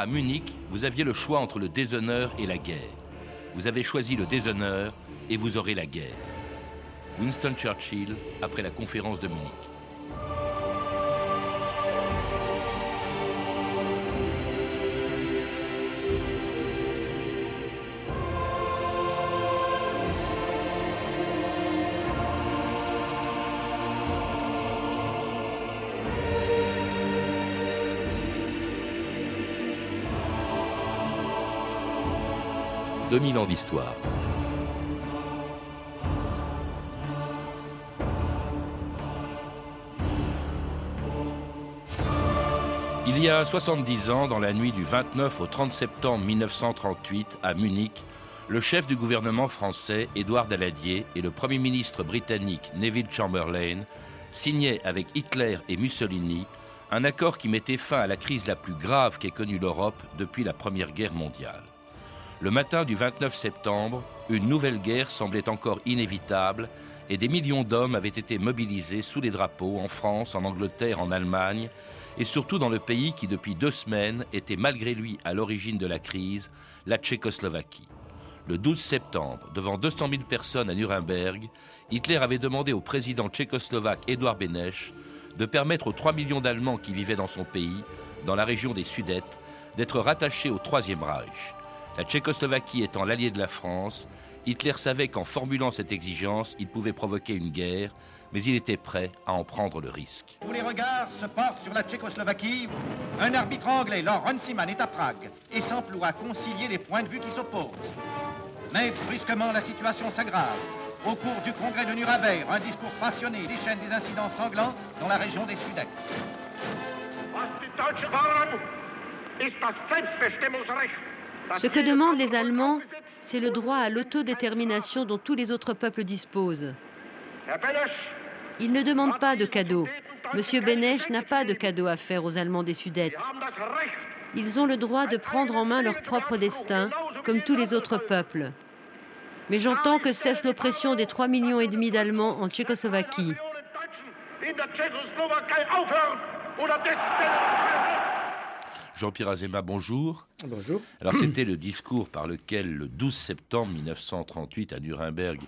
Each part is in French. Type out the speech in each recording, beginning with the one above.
À Munich, vous aviez le choix entre le déshonneur et la guerre. Vous avez choisi le déshonneur et vous aurez la guerre. Winston Churchill après la conférence de Munich. 2000 ans d'histoire. Il y a 70 ans, dans la nuit du 29 au 30 septembre 1938, à Munich, le chef du gouvernement français, Édouard Daladier, et le Premier ministre britannique Neville Chamberlain signaient avec Hitler et Mussolini un accord qui mettait fin à la crise la plus grave qu'ait connue l'Europe depuis la Première Guerre mondiale. Le matin du 29 septembre, une nouvelle guerre semblait encore inévitable et des millions d'hommes avaient été mobilisés sous les drapeaux en France, en Angleterre, en Allemagne et surtout dans le pays qui depuis deux semaines était malgré lui à l'origine de la crise, la Tchécoslovaquie. Le 12 septembre, devant 200 000 personnes à Nuremberg, Hitler avait demandé au président tchécoslovaque Édouard Beneš de permettre aux 3 millions d'Allemands qui vivaient dans son pays, dans la région des Sudètes, d'être rattachés au Troisième Reich. La Tchécoslovaquie étant l'allié de la France, Hitler savait qu'en formulant cette exigence, il pouvait provoquer une guerre, mais il était prêt à en prendre le risque. Tous les regards se portent sur la Tchécoslovaquie. Un arbitre anglais, Lord Runciman, est à Prague et s'emploie à concilier les points de vue qui s'opposent. Mais brusquement, la situation s'aggrave. Au cours du congrès de Nuremberg, un discours passionné déchaîne des incidents sanglants dans la région des Sudètes. Ce que demandent les Allemands, c'est le droit à l'autodétermination dont tous les autres peuples disposent. Ils ne demandent pas de cadeaux. Monsieur Benech n'a pas de cadeaux à faire aux Allemands des Sudètes. Ils ont le droit de prendre en main leur propre destin, comme tous les autres peuples. Mais j'entends que cesse l'oppression des 3 millions et demi d'Allemands en Tchécoslovaquie. Jean-Pierre Azema, bonjour. Bonjour. Alors c'était le discours par lequel le 12 septembre 1938 à Nuremberg,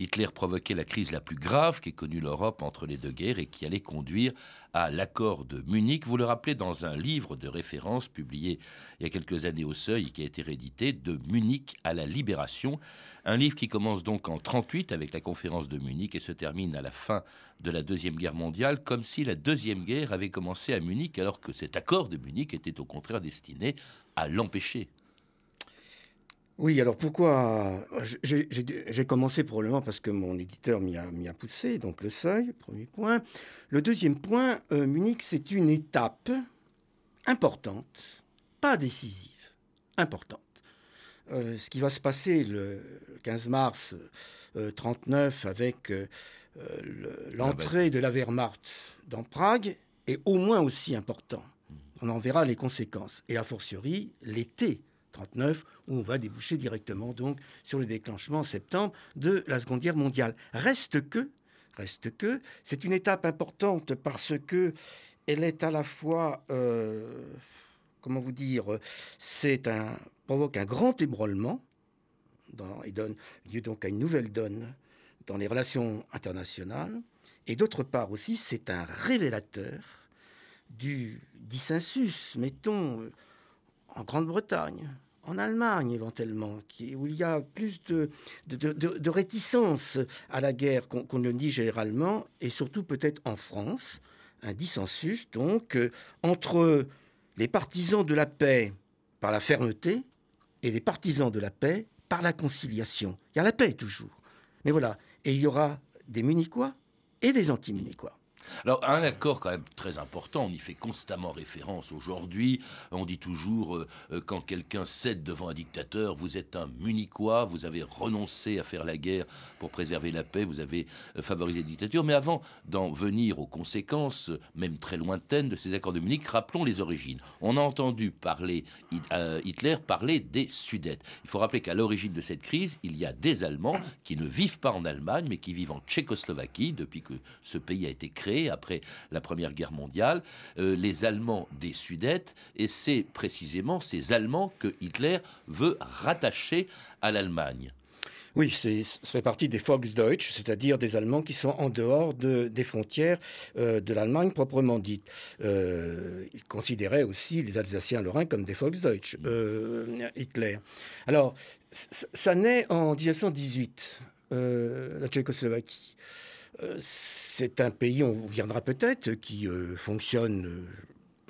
Hitler provoquait la crise la plus grave qu'ait connue l'Europe entre les deux guerres et qui allait conduire à l'accord de Munich. Vous le rappelez dans un livre de référence publié il y a quelques années au Seuil qui a été réédité, De Munich à la Libération. Un livre qui commence donc en 38 avec la conférence de Munich et se termine à la fin de la Deuxième Guerre mondiale, comme si la Deuxième Guerre avait commencé à Munich alors que cet accord de Munich était au contraire destiné à l'empêcher. Oui, alors pourquoi J'ai commencé probablement parce que mon éditeur m'y a, a, poussé, donc le seuil, premier point. Le deuxième point, euh, Munich, c'est une étape importante, pas décisive, importante. Euh, ce qui va se passer le 15 mars 1939 euh, avec l'entrée de la Wehrmacht dans Prague est au moins aussi important. On en verra les conséquences. Et a fortiori, l'été 39, où on va déboucher directement donc sur le déclenchement en septembre de la Seconde Guerre mondiale. Reste que, reste que, c'est une étape importante parce que elle est à la fois, euh, comment vous dire, c'est un provoque un grand ébranlement et donne lieu donc à une nouvelle donne dans les relations internationales. Et d'autre part aussi, c'est un révélateur du dissensus, mettons, en Grande-Bretagne, en Allemagne éventuellement, qui, où il y a plus de, de, réticence à la guerre qu'on le dit généralement, et surtout peut-être en France, un dissensus donc euh, entre les partisans de la paix par la fermeté et les partisans de la paix par la conciliation. Il y a la paix toujours. Mais voilà, et il y aura des Munichois et des anti-Munichois. Alors, un accord quand même très important, on y fait constamment référence aujourd'hui. On dit toujours, euh, euh, quand quelqu'un cède devant un dictateur, vous êtes un munichois, vous avez renoncé à faire la guerre pour préserver la paix, vous avez euh, favorisé la dictature. Mais avant d'en venir aux conséquences, même très lointaines, de ces accords de Munich, rappelons les origines. On a entendu parler, Hitler parler des Sudètes. Il faut rappeler qu'à l'origine de cette crise, il y a des Allemands qui ne vivent pas en Allemagne, mais qui vivent en Tchécoslovaquie, depuis que ce pays a été créé après la Première Guerre mondiale, euh, les Allemands des Sudètes, et c'est précisément ces Allemands que Hitler veut rattacher à l'Allemagne. Oui, ça fait partie des Volksdeutsch, c'est-à-dire des Allemands qui sont en dehors des frontières euh, de l'Allemagne proprement dite. Euh, il considérait aussi les Alsaciens-Lorrains comme des Volksdeutsch, euh, Hitler. Alors, ça naît en 1918, la Tchécoslovaquie. C'est un pays, on viendra peut-être, qui fonctionne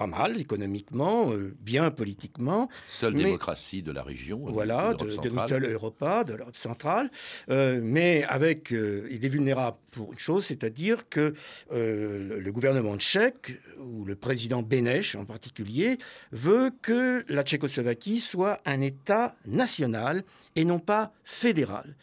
pas mal économiquement, euh, bien politiquement. Seule démocratie de la région. Euh, voilà, de, de Europa, de l'Europe centrale. Euh, mais avec, il est vulnérable pour une chose, c'est-à-dire que le, gouvernement tchèque, ou le président Beneš en particulier, veut que la Tchécoslovaquie soit un État national et non pas fédéral.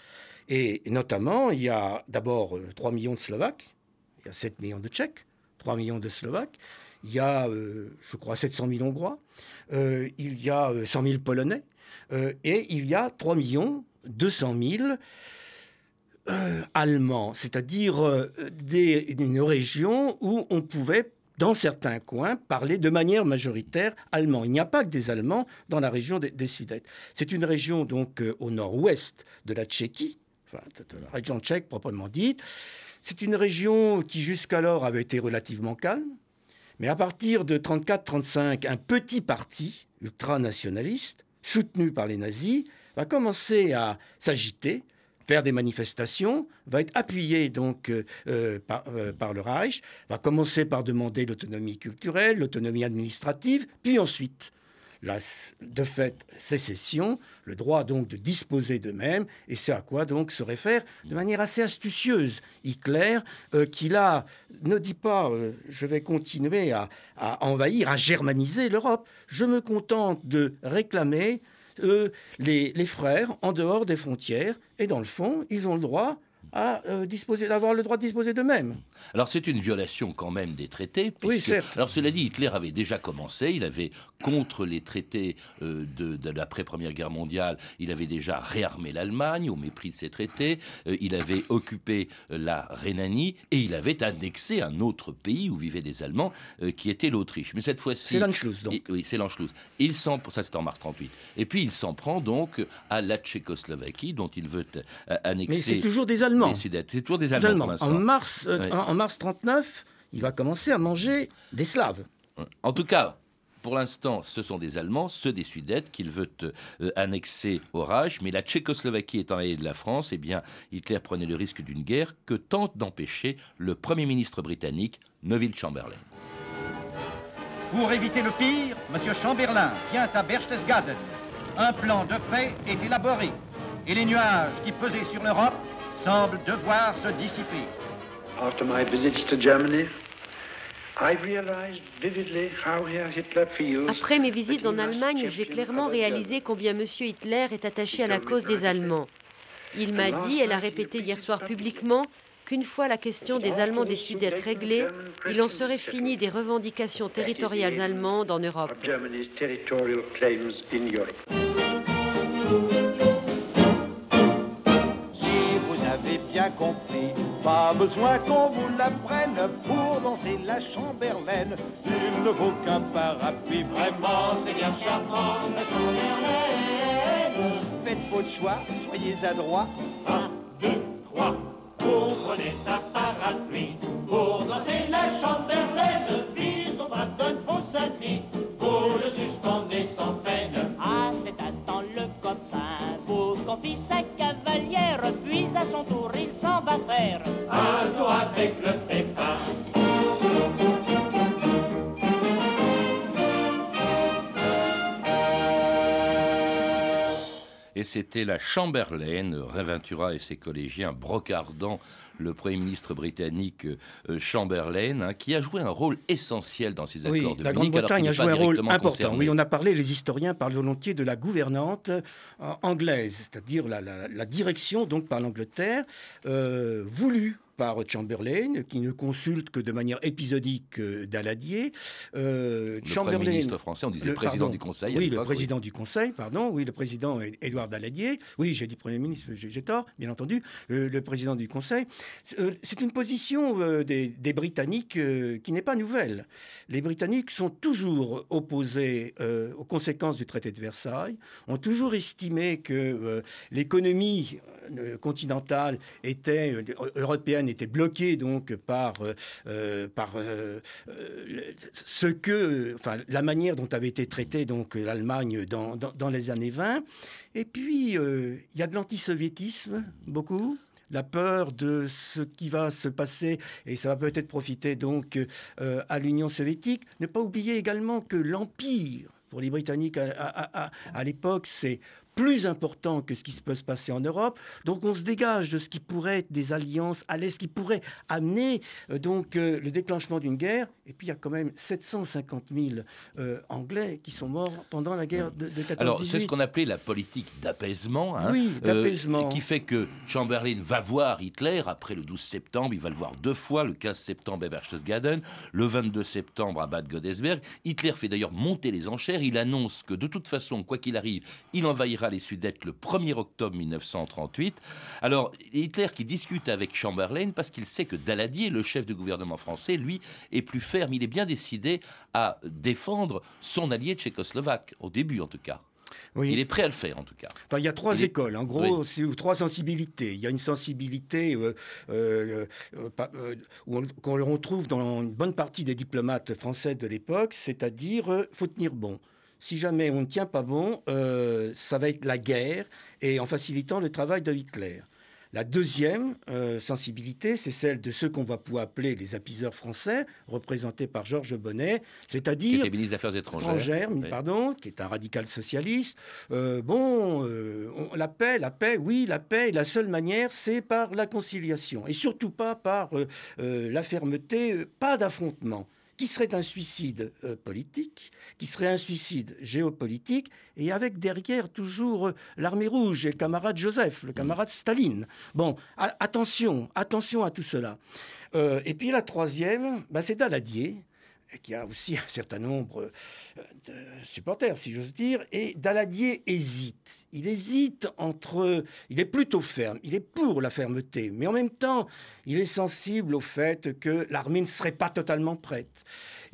Et notamment, il y a d'abord 3 millions de Slovaques, il y a 7 millions de Tchèques, 3 millions de Slovaques. Il y a, euh, je crois, 700 000 Hongrois, euh, il y a 100 euh, 000 Polonais, et il y a 3 millions 200 000 Allemands, c'est-à-dire une région où on pouvait dans certains coins, parler de manière majoritaire allemand. Il n'y a pas que des Allemands dans la région des, Sudètes. C'est une région donc au nord-ouest de la Tchéquie, enfin, de la région tchèque proprement dite. C'est une région qui jusqu'alors avait été relativement calme. Mais à partir de 34-35, un petit parti ultranationaliste, soutenu par les nazis, va commencer à s'agiter, faire des manifestations, va être appuyé donc euh, euh, euh, par, le Reich, va commencer par demander l'autonomie culturelle, l'autonomie administrative, puis ensuite la, de fait sécession, le droit donc de disposer d'eux-mêmes, et c'est à quoi donc se réfère de manière assez astucieuse Hitler, euh, qui là ne dit pas euh, je vais continuer à, envahir, à germaniser l'Europe, je me contente de réclamer euh, les, les frères en dehors des frontières, et dans le fond, ils ont le droit à euh, disposer, d'avoir le droit de disposer d'eux-mêmes. Alors c'est une violation quand même des traités. oui, certes. Alors cela dit, Hitler avait déjà commencé, il avait contre les traités euh, de, de l'après-première guerre mondiale, il avait déjà réarmé l'Allemagne au mépris de ces traités, euh, il avait occupé la Rhénanie et il avait annexé un autre pays où vivaient des Allemands qui était l'Autriche. Mais cette fois-ci... C'est l'Anschluss donc. oui, c'est l'Anschluss. Il s'en, ça c'était en mars 38. Et puis il s'en prend donc à la Tchécoslovaquie dont il veut annexer... Mais c'est toujours des Allemands. C'est toujours des Allemands. En mars, euh, en, mars 39, il va commencer à manger des Slaves. En tout cas, pour l'instant, ce sont des Allemands, ceux des Sudètes, qu'il veut euh, annexer au Reich. Mais la Tchécoslovaquie étant alliée de la France, eh bien, Hitler prenait le risque d'une guerre que tente d'empêcher le Premier ministre britannique, Neville Chamberlain. Pour éviter le pire, M. Chamberlain vient à Berchtesgaden. Un plan de paix est élaboré et les nuages qui pesaient sur l'Europe semble devoir se dissiper. Après mes visites en Allemagne, j'ai clairement réalisé combien M. Hitler est attaché à la cause des Allemands. Il m'a dit, et l'a répété hier soir publiquement, qu'une fois la question des Allemands des Sudètes réglée, il en serait fini des revendications territoriales allemandes en Europe bien compris. Pas besoin qu'on vous l'apprenne pour danser la chamberlaine. Il ne vaut qu'un parapluie, vraiment c'est bien charmant la chamberlaine. Faites votre choix, soyez adroits. Un, deux, trois. Vous prenez sa parapluie pour danser c'était la Chamberlain, Réventura et ses collégiens brocardant le Premier ministre britannique euh, Chamberlain, hein, qui a joué un rôle essentiel dans ces accords de la Grande-Bretagne a joué un rôle important. Oui, on a parlé, les historiens parlent volontiers de la gouvernante euh, anglaise, c'est-à-dire la, direction donc par l'Angleterre, euh, voulue par Chamberlain, qui ne consulte que de manière épisodique Daladier. le Chamberlain, Premier ministre français, on disait le président du Conseil. Oui, le président du Conseil, pardon. Oui, le président Édouard Daladier. Oui, j'ai dit Premier ministre, j'ai tort, bien entendu. Le, président du Conseil. C'est une position des, des, Britanniques qui n'est pas nouvelle. Les Britanniques sont toujours opposés aux conséquences du traité de Versailles, ont toujours estimé que l'économie euh, continentale était euh, était bloquée donc par euh, par ce que enfin la manière dont avait été traitée l'Allemagne dans, dans, les années 20 et puis il y a de l'antisoviétisme beaucoup la peur de ce qui va se passer, et ça va peut-être profiter donc à l'Union soviétique. Ne pas oublier également que l'Empire, pour les Britanniques à, à l'époque, c'est plus important que ce qui peut se passer en Europe. Donc on se dégage de ce qui pourrait être des alliances à l'Est, qui pourrait amener euh, donc euh, le déclenchement d'une guerre. Et puis il y a quand même 750 000 euh, Anglais qui sont morts pendant la guerre de, de 14 Alors c'est ce qu'on appelait la politique d'apaisement. Hein, oui, d'apaisement. qui fait que Chamberlain va voir Hitler après le 12 septembre. Il va le voir deux fois, le 15 septembre à Berchtesgaden, le 22 septembre à Bad Godesberg. Hitler fait d'ailleurs monter les enchères. Il annonce que de toute façon, quoi qu'il arrive, il envahira les Sudètes le 1er octobre 1938. Alors, Hitler qui discute avec Chamberlain parce qu'il sait que Daladier, le chef du gouvernement français, lui, est plus ferme. Il est bien décidé à défendre son allié tchécoslovaque, au début en tout cas. Oui. Il est prêt à le faire, en tout cas. il y a trois écoles, en gros, oui. trois sensibilités. Il y a une sensibilité euh, euh, euh, qu'on retrouve dans une bonne partie des diplomates français de l'époque, c'est-à-dire faut tenir bon si jamais on ne tient pas bon, euh, ça va être la guerre et en facilitant le travail de Hitler. La deuxième euh, sensibilité, c'est celle de ceux qu'on va pouvoir appeler les apiseurs français, représentés par Georges Bonnet, c'est-à-dire qui ministre des Affaires étrangères, pardon, qui est un radical socialiste. Euh, bon, la paix, la paix, oui, la paix. la seule manière, c'est par la conciliation, et surtout pas par la fermeté, pas d'affrontement qui serait un suicide euh, politique, qui serait un suicide géopolitique, et avec derrière toujours euh, l'armée rouge et le camarade Joseph, le camarade Staline. Bon, attention, attention à tout cela. Euh, et puis la troisième, bah, c'est Daladier qui a aussi un certain nombre euh, de supporters, si j'ose dire, et Daladier hésite. Il hésite entre... Il est plutôt ferme, il est pour la fermeté, mais en même temps, il est sensible au fait que l'armée ne serait pas totalement prête.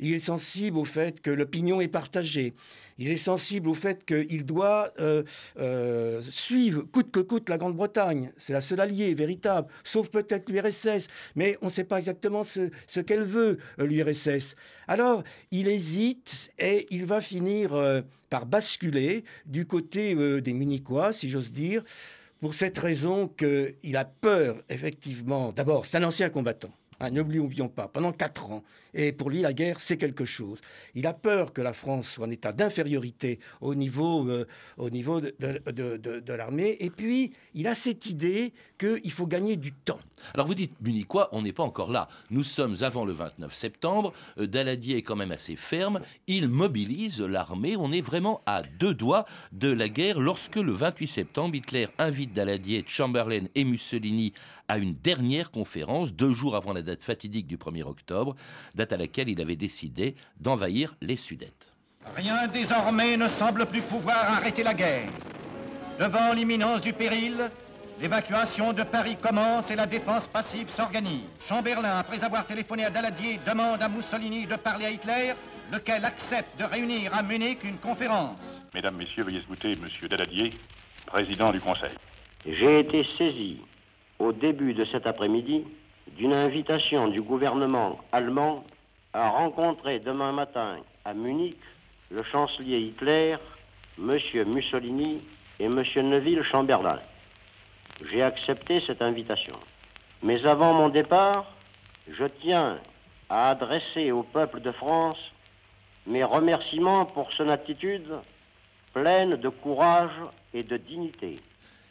Il est sensible au fait que l'opinion est partagée. Il est sensible au fait qu'il doit euh, euh, suivre coûte que coûte la Grande-Bretagne. C'est la seule alliée véritable, sauf peut-être l'URSS. Mais on ne sait pas exactement ce, qu'elle veut, euh, l'URSS. Alors, il hésite et il va finir par basculer du côté des Munichois, si j'ose dire, pour cette raison qu'il a peur, effectivement. D'abord, c'est un ancien combattant. Hein, N'oublions pas, pendant quatre ans, et pour lui, la guerre, c'est quelque chose. Il a peur que la France soit en état d'infériorité au niveau, euh, au niveau de, de, l'armée. Et puis, il a cette idée qu'il faut gagner du temps. Alors vous dites Munichois, on n'est pas encore là. Nous sommes avant le 29 septembre. Euh, Daladier est quand même assez ferme. Il mobilise l'armée. On est vraiment à deux doigts de la guerre lorsque le 28 septembre, Hitler invite Daladier, Chamberlain et Mussolini à une dernière conférence, deux jours avant la date fatidique du 1er octobre à laquelle il avait décidé d'envahir les Sudètes. Rien désormais ne semble plus pouvoir arrêter la guerre. Devant l'imminence du péril, l'évacuation de Paris commence et la défense passive s'organise. Chamberlain, après avoir téléphoné à Daladier, demande à Mussolini de parler à Hitler, lequel accepte de réunir à Munich une conférence. Mesdames, Messieurs, veuillez écouter Monsieur Daladier, président du Conseil. J'ai été saisi au début de cet après-midi d'une invitation du gouvernement allemand à rencontrer demain matin à Munich le chancelier Hitler, M. Mussolini et M. Neville Chamberlain. J'ai accepté cette invitation. Mais avant mon départ, je tiens à adresser au peuple de France mes remerciements pour son attitude pleine de courage et de dignité.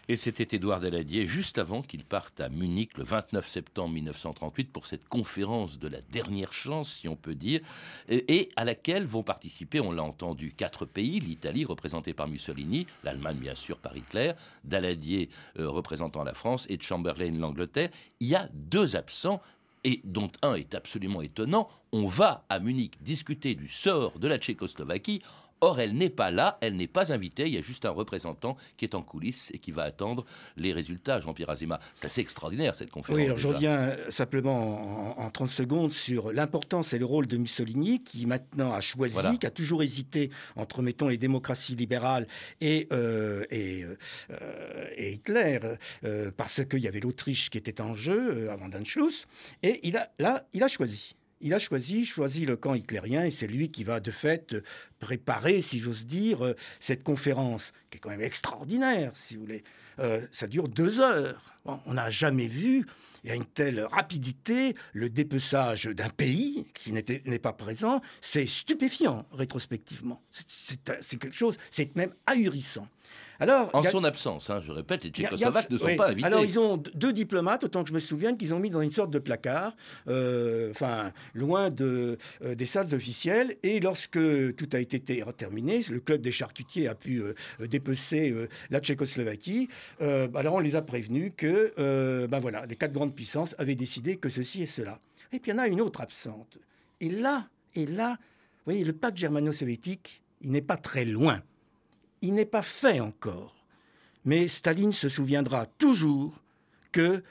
Et c'était Édouard Daladier juste avant qu'il parte à Munich le 29 septembre 1938 pour cette conférence de la dernière chance, si on peut dire, et, à laquelle vont participer, on l'a entendu, quatre pays, l'Italie représentée par Mussolini, l'Allemagne bien sûr par Hitler, Daladier euh, représentant la France et Chamberlain l'Angleterre. Il y a deux absents et dont un est absolument étonnant, on va à Munich discuter du sort de la Tchécoslovaquie Or, elle n'est pas là, elle n'est pas invitée. Il y a juste un représentant qui est en coulisses et qui va attendre les résultats, Jean-Pierre Azéma. C'est assez extraordinaire cette conférence. Oui, alors je reviens simplement en, 30 secondes sur l'importance et le rôle de Mussolini, qui maintenant a choisi, qui a toujours hésité entre, mettons, les démocraties libérales et, euh, euh, et, Hitler, euh, parce qu'il y avait l'Autriche qui était en jeu avant d'Anschluss. Et il a, là, il a choisi il a choisi, choisi le camp hitlérien et c'est lui qui va de fait préparer, si j'ose dire, euh, cette conférence, qui est quand même extraordinaire, si vous voulez. Euh, ça dure deux heures. on n'a jamais vu, et à une telle rapidité, le dépeçage d'un pays qui n'est pas présent. C'est stupéfiant, rétrospectivement. C'est quelque chose, c'est même ahurissant en son absence, hein, je répète, les Tchécoslovaques ne sont pas invités. Alors ils ont deux diplomates, autant que je me souvienne, qu'ils ont mis dans une sorte de placard, euh, enfin loin de, euh, des salles officielles. Et lorsque tout a été terminé, le club des charcutiers a pu euh, dépecer la Tchécoslovaquie. alors on les a prévenus que, ben voilà, les quatre grandes puissances avaient décidé que ceci et cela. Et puis il y en a une autre absente. Et là, et là, vous voyez, le pacte germano-soviétique, il n'est pas très loin il n'est pas fait encore. Mais Staline se souviendra toujours que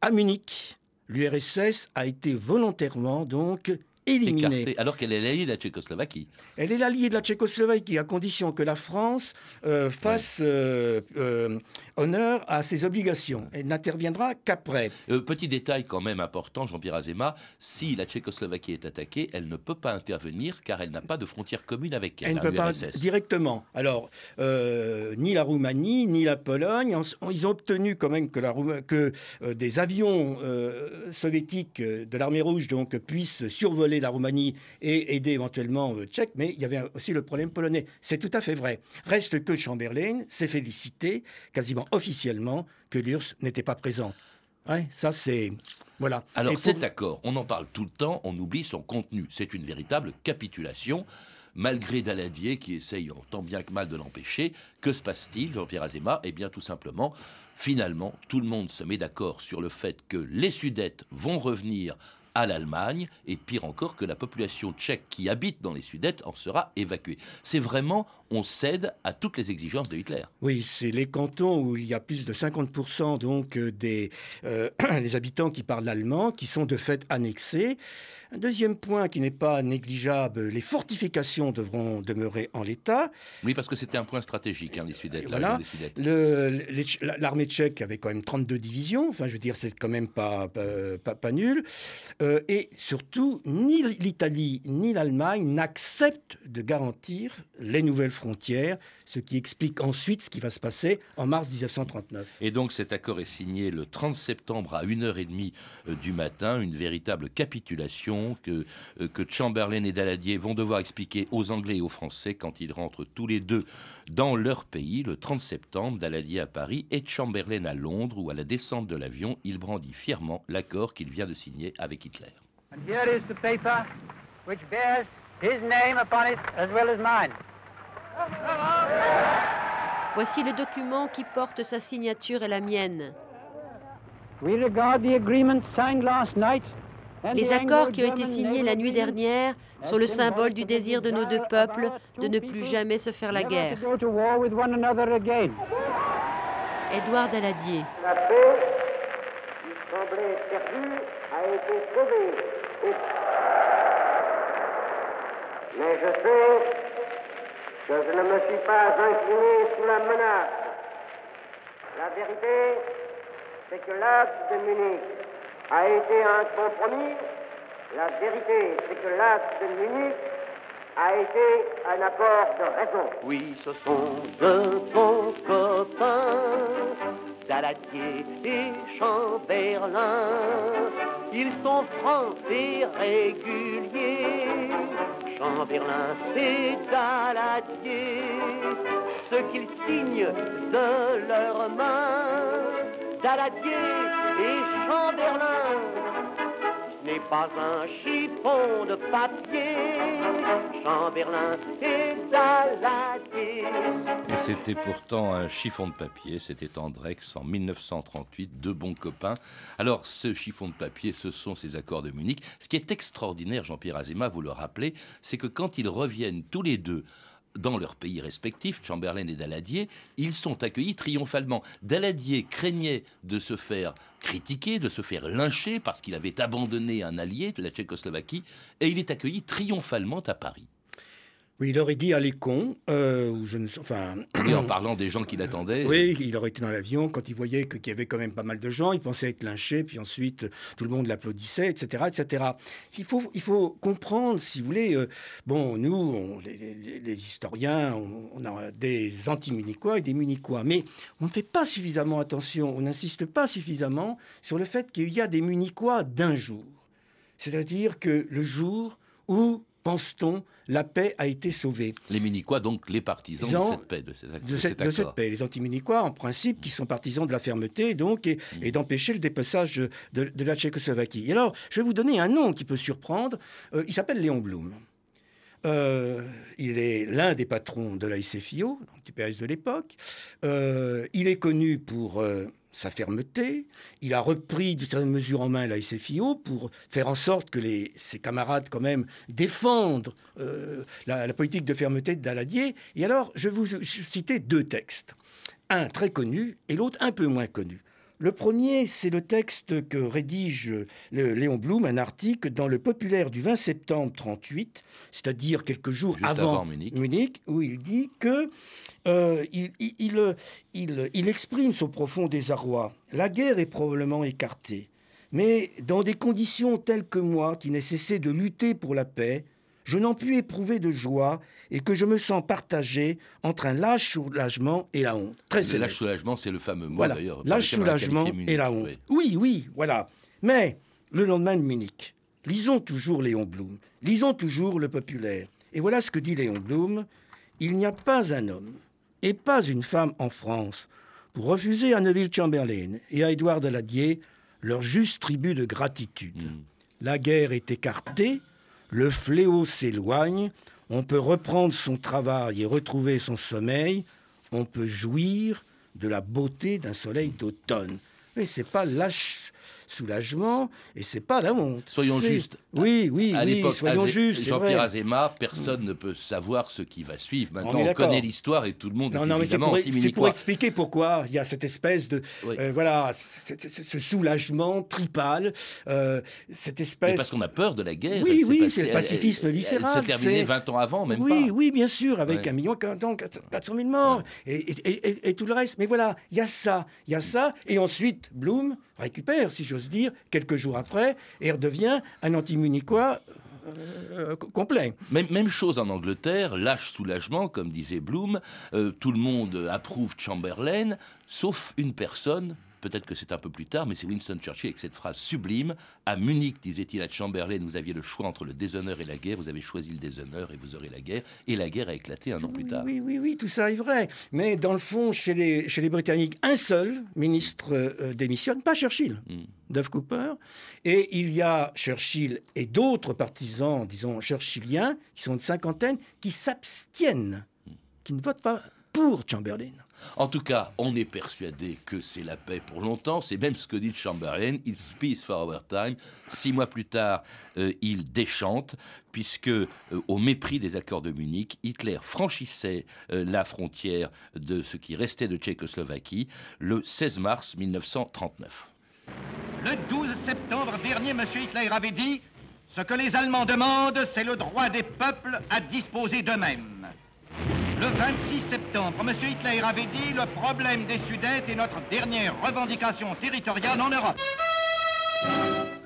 à Munich, l'URSS a été volontairement donc éliminée. alors qu'elle est l'alliée de la Tchécoslovaquie. Elle est l'alliée de la Tchécoslovaquie à condition que la France euh, fasse euh, euh, honneur à ses obligations. Elle n'interviendra qu'après. petit détail quand même important, Jean-Pierre Azéma, si la Tchécoslovaquie est attaquée, elle ne peut pas intervenir car elle n'a pas de frontière commune avec elle. Elle ne peut pas directement. Alors, ni la Roumanie, ni la Pologne, ils ont obtenu quand même que, la que des avions soviétiques de l'armée rouge donc, puissent survoler la Roumanie et aider éventuellement le euh, Tchèque, mais il y avait aussi le problème polonais. C'est tout à fait vrai. Reste que Chamberlain s'est félicité, quasiment officiellement, que l'URSS n'était pas présente. ça c'est voilà. Alors cet accord, on en parle tout le temps, on oublie son contenu. C'est une véritable capitulation. Malgré Daladier qui essaye en tant bien que mal de l'empêcher, que se passe-t-il, Jean-Pierre Azéma? Eh bien tout simplement, finalement, tout le monde se met d'accord sur le fait que les Sudètes vont revenir à l'Allemagne, et pire encore que la population tchèque qui habite dans les Sudètes en sera évacuée. C'est vraiment, on cède à toutes les exigences de Hitler. Oui, c'est les cantons où il y a plus de 50% donc euh, des euh, les habitants qui parlent l'allemand qui sont de fait annexés. Un deuxième point qui n'est pas négligeable, les fortifications devront demeurer en l'état. Oui, parce que c'était un point stratégique, hein, les Sudètes. L'armée tchèque avait quand même 32 divisions, enfin je veux dire, c'est quand même pas, pas, pas, nul. Euh, et surtout, ni l'Italie ni l'Allemagne n'acceptent de garantir les nouvelles frontières ce qui explique ensuite ce qui va se passer en mars 1939. Et donc cet accord est signé le 30 septembre à 1h30 euh, du matin, une véritable capitulation que, euh, que Chamberlain et Daladier vont devoir expliquer aux Anglais et aux Français quand ils rentrent tous les deux dans leur pays le 30 septembre, Daladier à Paris et Chamberlain à Londres où à la descente de l'avion, il brandit fièrement l'accord qu'il vient de signer avec Hitler. here is the paper which bears his name upon it as well as mine. Voici le document qui porte sa signature et la mienne. Les accords qui ont été signés la nuit dernière sont le symbole du désir de nos deux peuples de ne plus jamais se faire la guerre. Édouard Daladier. La paix qui semblait perdue a été sauvée. Mais je sais je ne me suis pas incliné sous la menace. La vérité, c'est que l'acte de Munich a été un compromis. La vérité, c'est que l'acte de Munich a été un accord de raison. Oui, ce sont de bons copains, Daladier et Chamberlain. Ils sont francs et réguliers Chamberlain et Daladier, ce qu'ils signent de leurs mains, Daladier et Chamberlain pas un chiffon de papier. Chamberlain Daladier. Et c'était pourtant un chiffon de papier, c'était Andrex en 1938, deux bons copains. Alors ce chiffon de papier, ce sont ces accords de Munich. Ce qui est extraordinaire, Jean-Pierre Azéma, vous le rappelez, c'est que quand ils reviennent tous les deux dans leurs pays respectifs, Chamberlain et Daladier, ils sont accueillis triomphalement. Daladier craignait de se faire critiquer, de se faire lyncher parce qu'il avait abandonné un allié, la Tchécoslovaquie, et il est accueilli triomphalement à Paris. Oui, il aurait dit à l'écon, euh, ou je ne enfin... Oui, en parlant des gens qui l'attendaient. Oui, il aurait été dans l'avion, quand il voyait qu'il y avait quand même pas mal de gens, il pensait être lynché, puis ensuite tout le monde l'applaudissait, etc., etc. Il faut, il faut comprendre, si vous voulez, euh, bon, nous, les, historiens, on, a des anti-munichois et des munichois, mais on ne fait pas suffisamment attention, on n'insiste pas suffisamment sur le fait qu'il y a des munichois d'un jour. C'est-à-dire que le jour où pense-t-on, la paix a été sauvée? Les Munichois, donc les partisans de cette paix, de, cette, paix. Les anti-Munichois, en principe, qui sont partisans de la fermeté donc, et, mm. d'empêcher le dépassage de, la Tchécoslovaquie. Et alors, je vais vous donner un nom qui peut surprendre. Euh, il s'appelle Léon Blum. Euh, il est l'un des patrons de la SFIO, du PS de l'époque. Euh, il est connu pour sa fermeté. Il a repris de certaines mesures en main la SFIO pour faire en sorte que ses camarades, quand même, défendent euh, la, politique de fermeté de Daladier. Et alors, je vais vous citer deux textes. Un très connu et l'autre un peu moins connu. Le premier, c'est le texte que rédige Léon Blum, un article dans le Populaire du 20 septembre 38, c'est-à-dire quelques jours avant, Munich. où il dit que euh, il, il, exprime son profond désarroi. La guerre est probablement écartée, mais dans des conditions telles que moi, qui n'ai cessé de lutter pour la paix, je n'en puis éprouver de joie et que je me sens partagé entre un lâche soulagement et la honte. Très le lâche soulagement, c'est le fameux mot d'ailleurs. Lâche soulagement et la honte. Oui. oui, voilà. Mais le lendemain de Munich, lisons toujours Léon Blum, lisons toujours le populaire. Et voilà ce que dit Léon Blum. Il n'y a pas un homme et pas une femme en France pour refuser à Neville Chamberlain et à Édouard Daladier leur juste tribut de gratitude. Hmm. La guerre est écartée, le fléau s'éloigne, on peut reprendre son travail et retrouver son sommeil, on peut jouir de la beauté d'un soleil d'automne. Mais c'est pas lâche soulagement et c'est pas la honte. Soyons justes. Oui, oui, à oui, soyons justes. Jean-Pierre Azéma, personne ne peut savoir ce qui va suivre. Maintenant, on, connaît l'histoire et tout le monde non, est non, évidemment C'est pour, expliquer pourquoi il y a cette espèce de euh, voilà, ce soulagement tripal, euh, cette espèce. Mais parce qu'on a peur de la guerre. Oui, oui, c'est le pacifisme viscéral. Elle s'est terminée 20 ans avant, même oui, pas. Oui, bien sûr, avec un million 400 000 morts et, et, et, tout le reste. Mais voilà, il y a ça, il y a ça, et ensuite Bloom récupère, si j'ose dire, quelques jours après, et redevient un anti-munichois euh, complet. Même, même, chose en Angleterre, lâche soulagement, comme disait Bloom, euh, tout le monde approuve Chamberlain, sauf une personne, Peut-être que c'est un peu plus tard, mais c'est Winston Churchill avec cette phrase sublime. À Munich, disait-il à Chamberlain, vous aviez le choix entre le déshonneur et la guerre. Vous avez choisi le déshonneur et vous aurez la guerre. Et la guerre a éclaté un an plus tard. Oui, oui, oui, tout ça est vrai. Mais dans le fond, chez les, chez les Britanniques, un seul ministre euh, démissionne, pas Churchill, mm. Duff Cooper. Et il y a Churchill et d'autres partisans, disons, churchilliens, qui sont une cinquantaine, qui s'abstiennent, hmm. qui ne votent pas pour Chamberlain. En tout cas, on est persuadé que c'est la paix pour longtemps. C'est même ce que dit Chamberlain. It's peace for our time. Six mois plus tard, euh, il déchante, puisque, euh, au mépris des accords de Munich, Hitler franchissait euh, la frontière de ce qui restait de Tchécoslovaquie le 16 mars 1939. Le 12 septembre dernier, M. Hitler avait dit Ce que les Allemands demandent, c'est le droit des peuples à disposer d'eux-mêmes. Le 26 septembre, M. Hitler avait dit le problème des Sudètes est notre dernière revendication territoriale en Europe.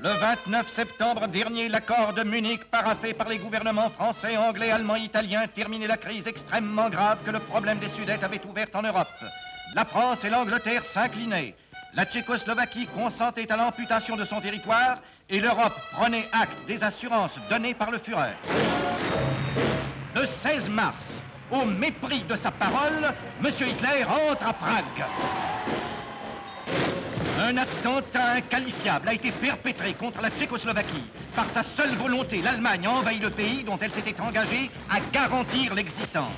Le 29 septembre dernier, l'accord de Munich, paraffé par les gouvernements français, anglais, allemands, italiens, terminait la crise extrêmement grave que le problème des Sudètes avait ouverte en Europe. La France et l'Angleterre s'inclinaient. La Tchécoslovaquie consentait à l'amputation de son territoire et l'Europe prenait acte des assurances données par le Führer. Le 16 mars, au mépris de sa parole, M. Hitler entre à Prague. Un attentat inqualifiable a été perpétré contre la Tchécoslovaquie. Par sa seule volonté, l'Allemagne a envahi le pays dont elle s'était engagée à garantir l'existence.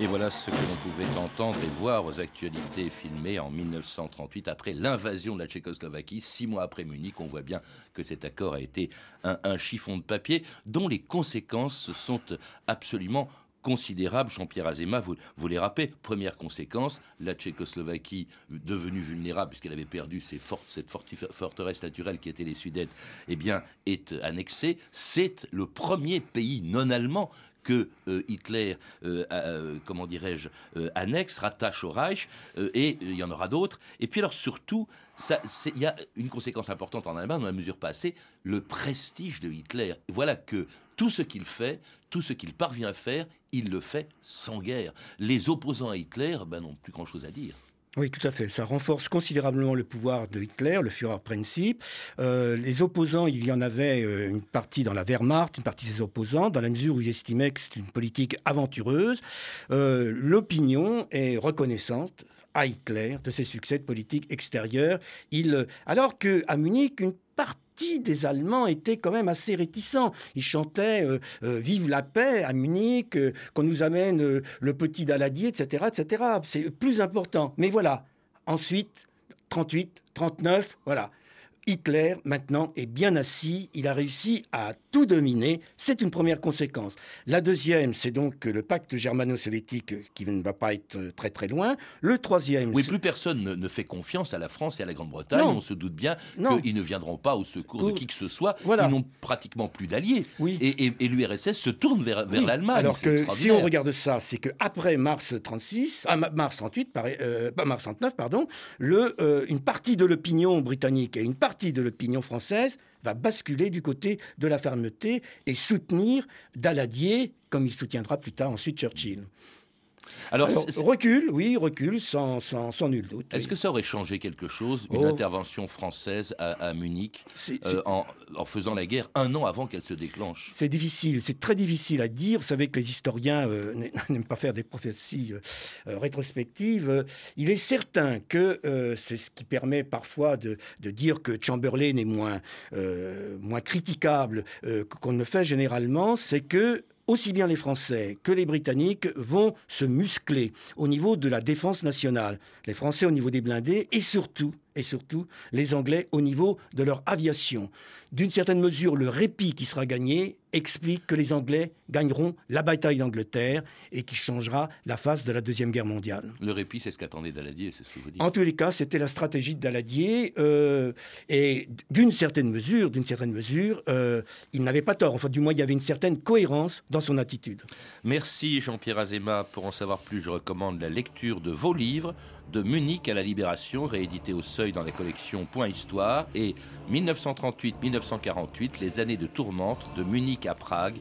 Et voilà ce que l'on pouvait entendre et voir aux actualités filmées en 1938 après l'invasion de la Tchécoslovaquie. Six mois après Munich, on voit bien que cet accord a été un, chiffon de papier dont les conséquences sont absolument considérables. Jean-Pierre Azéma, vous, vous les rappelez. Première conséquence, la Tchécoslovaquie, devenue vulnérable puisqu'elle avait perdu ses cette forteresse naturelle qui était les Sudètes, eh est annexée. C'est le premier pays non allemand que euh, Hitler, euh, euh, comment dirais-je, annexe, rattache au Reich, et il y en aura d'autres. Et puis alors surtout, il y a une conséquence importante en Allemagne, dans la mesure passée, le prestige de Hitler. Voilà que tout ce qu'il fait, tout ce qu'il parvient à faire, il le fait sans guerre. Les opposants à Hitler ben, n'ont plus grand-chose à dire. Oui, tout à fait. Ça renforce considérablement le pouvoir de Hitler, le Führerprinzip. Euh, les opposants, il y en avait euh, une partie dans la Wehrmacht, une partie des opposants, dans la mesure où ils estimaient que c'est une politique aventureuse. Euh, l'opinion est reconnaissante à Hitler de ses succès de politique extérieure. Il, alors qu'à Munich, une partie des Allemands étaient quand même assez réticents. Ils chantaient euh, euh, Vive la paix à Munich, euh, qu'on nous amène le petit Daladier, etc., etc. C'est plus important. Mais voilà. Ensuite, 38, 39, voilà. Hitler, maintenant, est bien assis. Il a réussi à tout dominer. C'est une première conséquence. La deuxième, c'est donc le pacte germano-soviétique qui ne va pas être très très loin. Le troisième... Oui, plus personne ne, fait confiance à la France et à la Grande-Bretagne. On se doute bien qu'ils ne viendront pas au secours de qui que ce soit. Ils n'ont pratiquement plus d'alliés. Oui. Et, l'URSS se tourne vers, vers l'Allemagne. Alors que si on regarde ça, c'est qu'après mars 36, ah, mars 38, euh, mars 39, pardon, le, euh, une partie de l'opinion britannique et une partie de l'opinion française va basculer du côté de la fermeté et soutenir Daladier, comme il soutiendra plus tard ensuite Churchill. Alors, recul, oui, recul, sans, sans, nul doute. Est-ce que ça aurait changé quelque chose, une oh. intervention française à, Munich, euh, en, faisant la guerre un an avant qu'elle se déclenche? C'est difficile, c'est très difficile à dire. Vous savez que les historiens euh, n'aiment pas faire des prophéties euh, rétrospectives. Il est certain que c'est ce qui permet parfois de, de dire que Chamberlain est moins, moins critiquable qu'on ne le fait généralement, c'est que aussi bien les Français que les Britanniques vont se muscler au niveau de la défense nationale. Les Français au niveau des blindés et surtout, et surtout les Anglais au niveau de leur aviation. D'une certaine mesure, le répit qui sera gagné explique que les Anglais gagneront la bataille d'Angleterre et qui changera la face de la Deuxième Guerre mondiale. Le répit, c'est ce qu'attendait Daladier, c'est ce que vous dites. En tous les cas, c'était la stratégie de Daladier euh, et d'une certaine mesure, d'une certaine mesure, euh, il n'avait pas tort. Enfin, du moins, il y avait une certaine cohérence dans son attitude. Merci Jean-Pierre Azéma. Pour en savoir plus, je recommande la lecture de vos livres de Munich à la Libération, réédité au seuil dans la collection Point Histoire, et 1938-1948, les années de tourmente de Munich à Prague,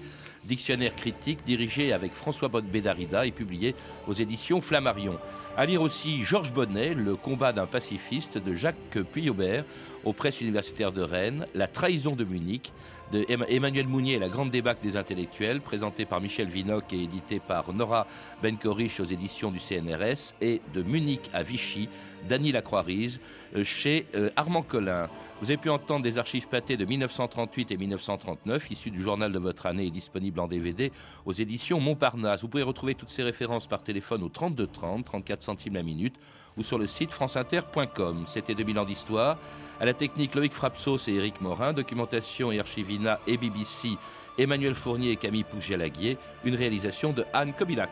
dictionnaire critique dirigé avec François Bédarida et publié aux éditions Flammarion. À lire aussi Georges Bonnet, Le combat d'un pacifiste de Jacques Puyaubert aux presses universitaires de Rennes, La trahison de Munich de Emmanuel Mounier, La grande débâcle des intellectuels, présenté par Michel Vinocq et édité par Nora Benkorich aux éditions du CNRS, et de Munich à Vichy, Dany Lacroix-Rise, euh, chez euh, Armand Collin. Vous avez pu entendre des archives pâtées de 1938 et 1939, issues du journal de votre année et disponibles en DVD aux éditions Montparnasse. Vous pouvez retrouver toutes ces références par téléphone au 32 30, 34 centimes la minute, ou sur le site franceinter.com. C'était 2000 ans d'histoire. À la technique, Loïc Frapsos et Éric Morin. Documentation et archivina et BBC, Emmanuel Fournier et Camille Pougialaguier. Une réalisation de Anne Kobilac.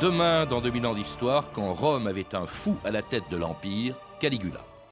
Demain, dans 2000 ans d'histoire, quand Rome avait un fou à la tête de l'Empire, Caligula.